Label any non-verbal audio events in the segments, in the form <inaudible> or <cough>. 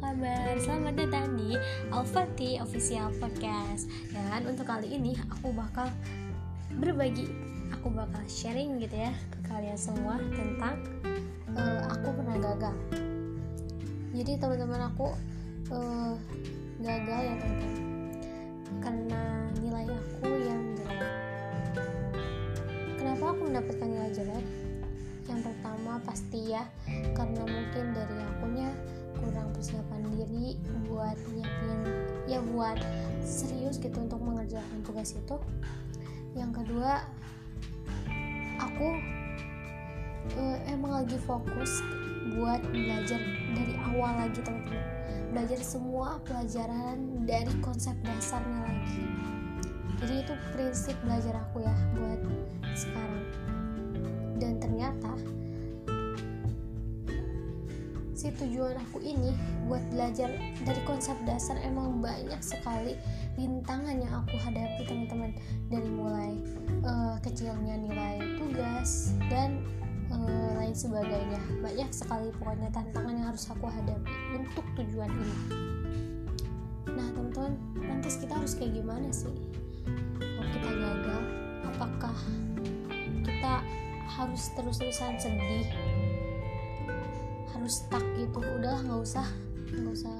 kabar? Selamat datang di Alfati Official Podcast. Dan untuk kali ini aku bakal berbagi Aku bakal sharing gitu ya ke kalian semua tentang uh, aku pernah gagal. Jadi teman-teman aku uh, gagal ya teman-teman. Karena nilai aku yang jelek. Kenapa aku mendapatkan nilai jelek? Pasti ya. Karena mungkin dari akunya kurang persiapan diri buat nyiapin ya buat serius gitu untuk mengerjakan tugas itu. Yang kedua aku uh, emang lagi fokus buat belajar dari awal lagi teman-teman. Belajar semua pelajaran dari konsep dasarnya lagi. Jadi itu prinsip belajar aku ya buat sekarang. Dan ternyata si tujuan aku ini buat belajar dari konsep dasar emang banyak sekali rintangan yang aku hadapi teman-teman. Dari mulai uh, kecilnya nilai tugas dan uh, lain sebagainya. Banyak sekali pokoknya tantangan yang harus aku hadapi untuk tujuan ini. Nah teman-teman lantas kita harus kayak gimana sih? Kalau kita gagal apakah kita harus terus-terusan sedih harus stuck gitu. Udahlah nggak usah. Nggak usah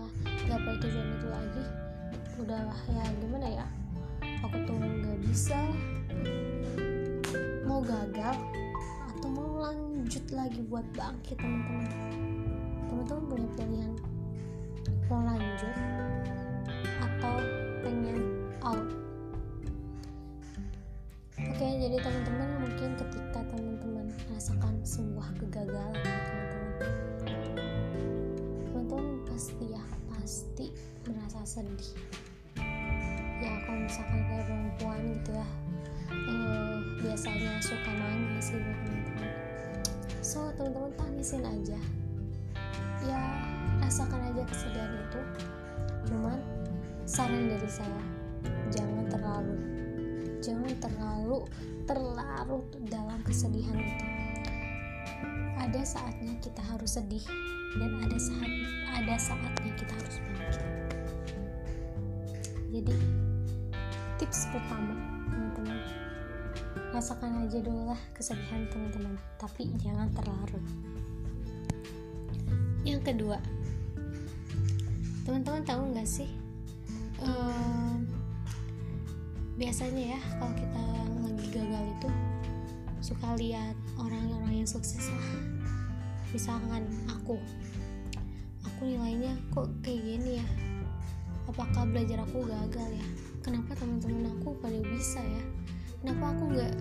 gapai tujuan itu lagi. Udah ya gimana ya? Aku tuh nggak bisa. Mau gagal atau mau lanjut lagi buat bangkit teman-teman. Teman-teman punya pilihan mau lanjut atau pengen out. Oke jadi teman-teman mungkin ketika teman-teman merasakan sebuah sedih ya kalau misalkan kayak perempuan gitu ya uh, biasanya suka nangis gitu teman-teman. So teman-teman tangisin aja. Ya rasakan aja kesedihan itu. Cuman saran dari saya jangan terlalu jangan terlalu terlarut dalam kesedihan itu. Ada saatnya kita harus sedih dan ada saat ada saatnya kita harus bangkit jadi tips pertama teman-teman. Rasakan aja dulu lah kesedihan teman-teman tapi jangan terlarut. Yang kedua teman-teman tahu nggak sih um, biasanya ya kalau kita lagi gagal itu suka lihat orang-orang yang sukses lah. Misalkan aku aku nilainya kok belajar aku gagal ya. Kenapa teman-teman aku pada bisa ya? Kenapa aku nggak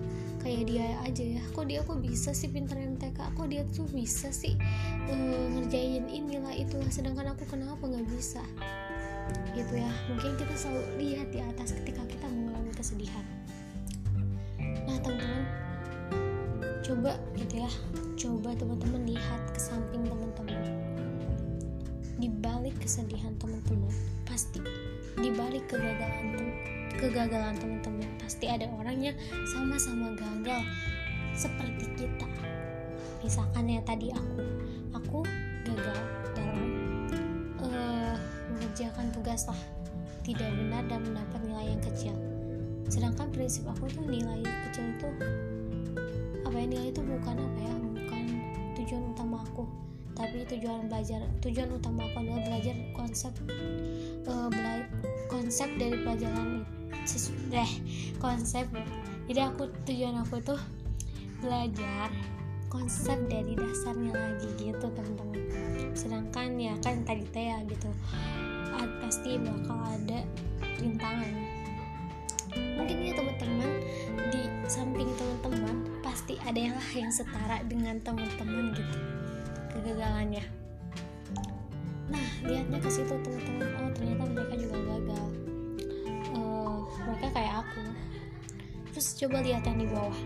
kayak dia aja ya? Kok dia kok bisa sih pinter MTK kok dia tuh bisa sih uh, ngerjain inilah itulah? Sedangkan aku kenapa nggak bisa? Gitu ya. Mungkin kita selalu lihat di atas ketika kita mengalami kesedihan. Nah teman-teman coba gitu ya. Coba teman-teman lihat ke samping teman-teman. Di balik kesedihan teman-teman pasti di balik kegagalan kegagalan teman-teman. Pasti ada orang yang sama-sama gagal seperti kita. Misalkan ya tadi aku aku gagal dalam uh, mengerjakan tugas lah. Tidak benar dan mendapat nilai yang kecil. Sedangkan prinsip aku tuh nilai kecil tapi tujuan belajar tujuan utama aku adalah belajar konsep uh, bela konsep dari pelajaran deh konsep. Jadi aku tujuan aku tuh belajar konsep dari dasarnya lagi gitu teman-teman. Sedangkan ya kan tadi teh ya gitu pasti bakal ada rintangan. Mungkin ya teman-teman di samping teman-teman pasti ada yang yang setara dengan teman-teman gitu kegagalannya. Nah lihatnya ke situ teman-teman. Oh ternyata mereka juga gagal. Uh, mereka kayak aku. Terus coba lihat yang di bawah.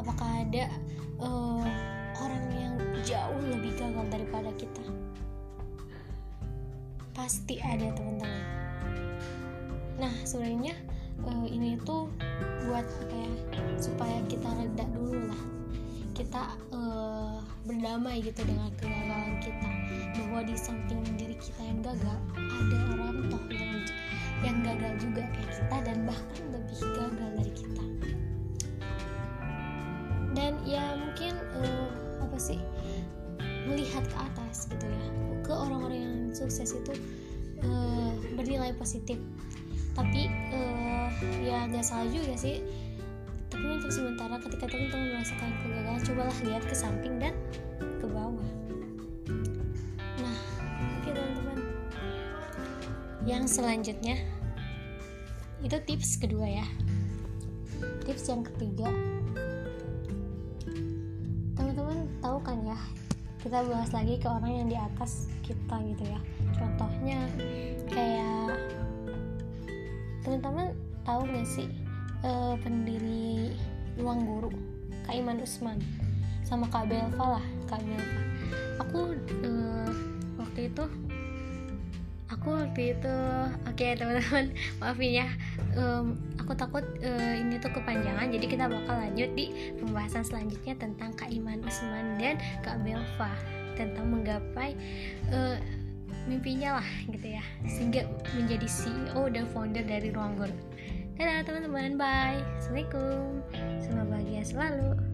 Apakah ada uh, orang yang jauh lebih gagal daripada kita? Pasti ada teman-teman. Nah sebenarnya uh, ini tuh buat ya? Supaya kita reda dulu lah. Kita berdamai gitu dengan kegagalan kita. Bahwa di samping diri kita yang gagal ada orang toh yang yang gagal juga kayak kita dan bahkan lebih gagal dari kita. Dan ya mungkin uh, apa sih melihat ke atas gitu ya ke orang-orang yang sukses itu uh, bernilai positif. Tapi uh, ya nggak salah juga sih tapi untuk sementara ketika teman-teman merasakan kegagalan cobalah lihat ke samping dan ke bawah. Nah oke teman-teman. Yang selanjutnya itu tips kedua ya. Tips yang ketiga. Teman-teman tahu kan ya kita bahas lagi ke orang yang di atas kita gitu ya. Contohnya kayak teman-teman tahu gak sih uh, pendiri ruang guru Kak Iman Usman sama Kak Belva lah Kak Belva. Aku uh, waktu itu aku waktu itu oke okay, teman-teman <laughs> maafin ya um, aku takut uh, ini tuh kepanjangan jadi kita bakal lanjut di pembahasan selanjutnya tentang Kak Iman Usman dan Kak Belva tentang menggapai uh, mimpinya lah gitu ya. Sehingga menjadi CEO dan founder dari Ruang Guru dadah teman-teman. Bye. Assalamualaikum. Semoga bahagia selalu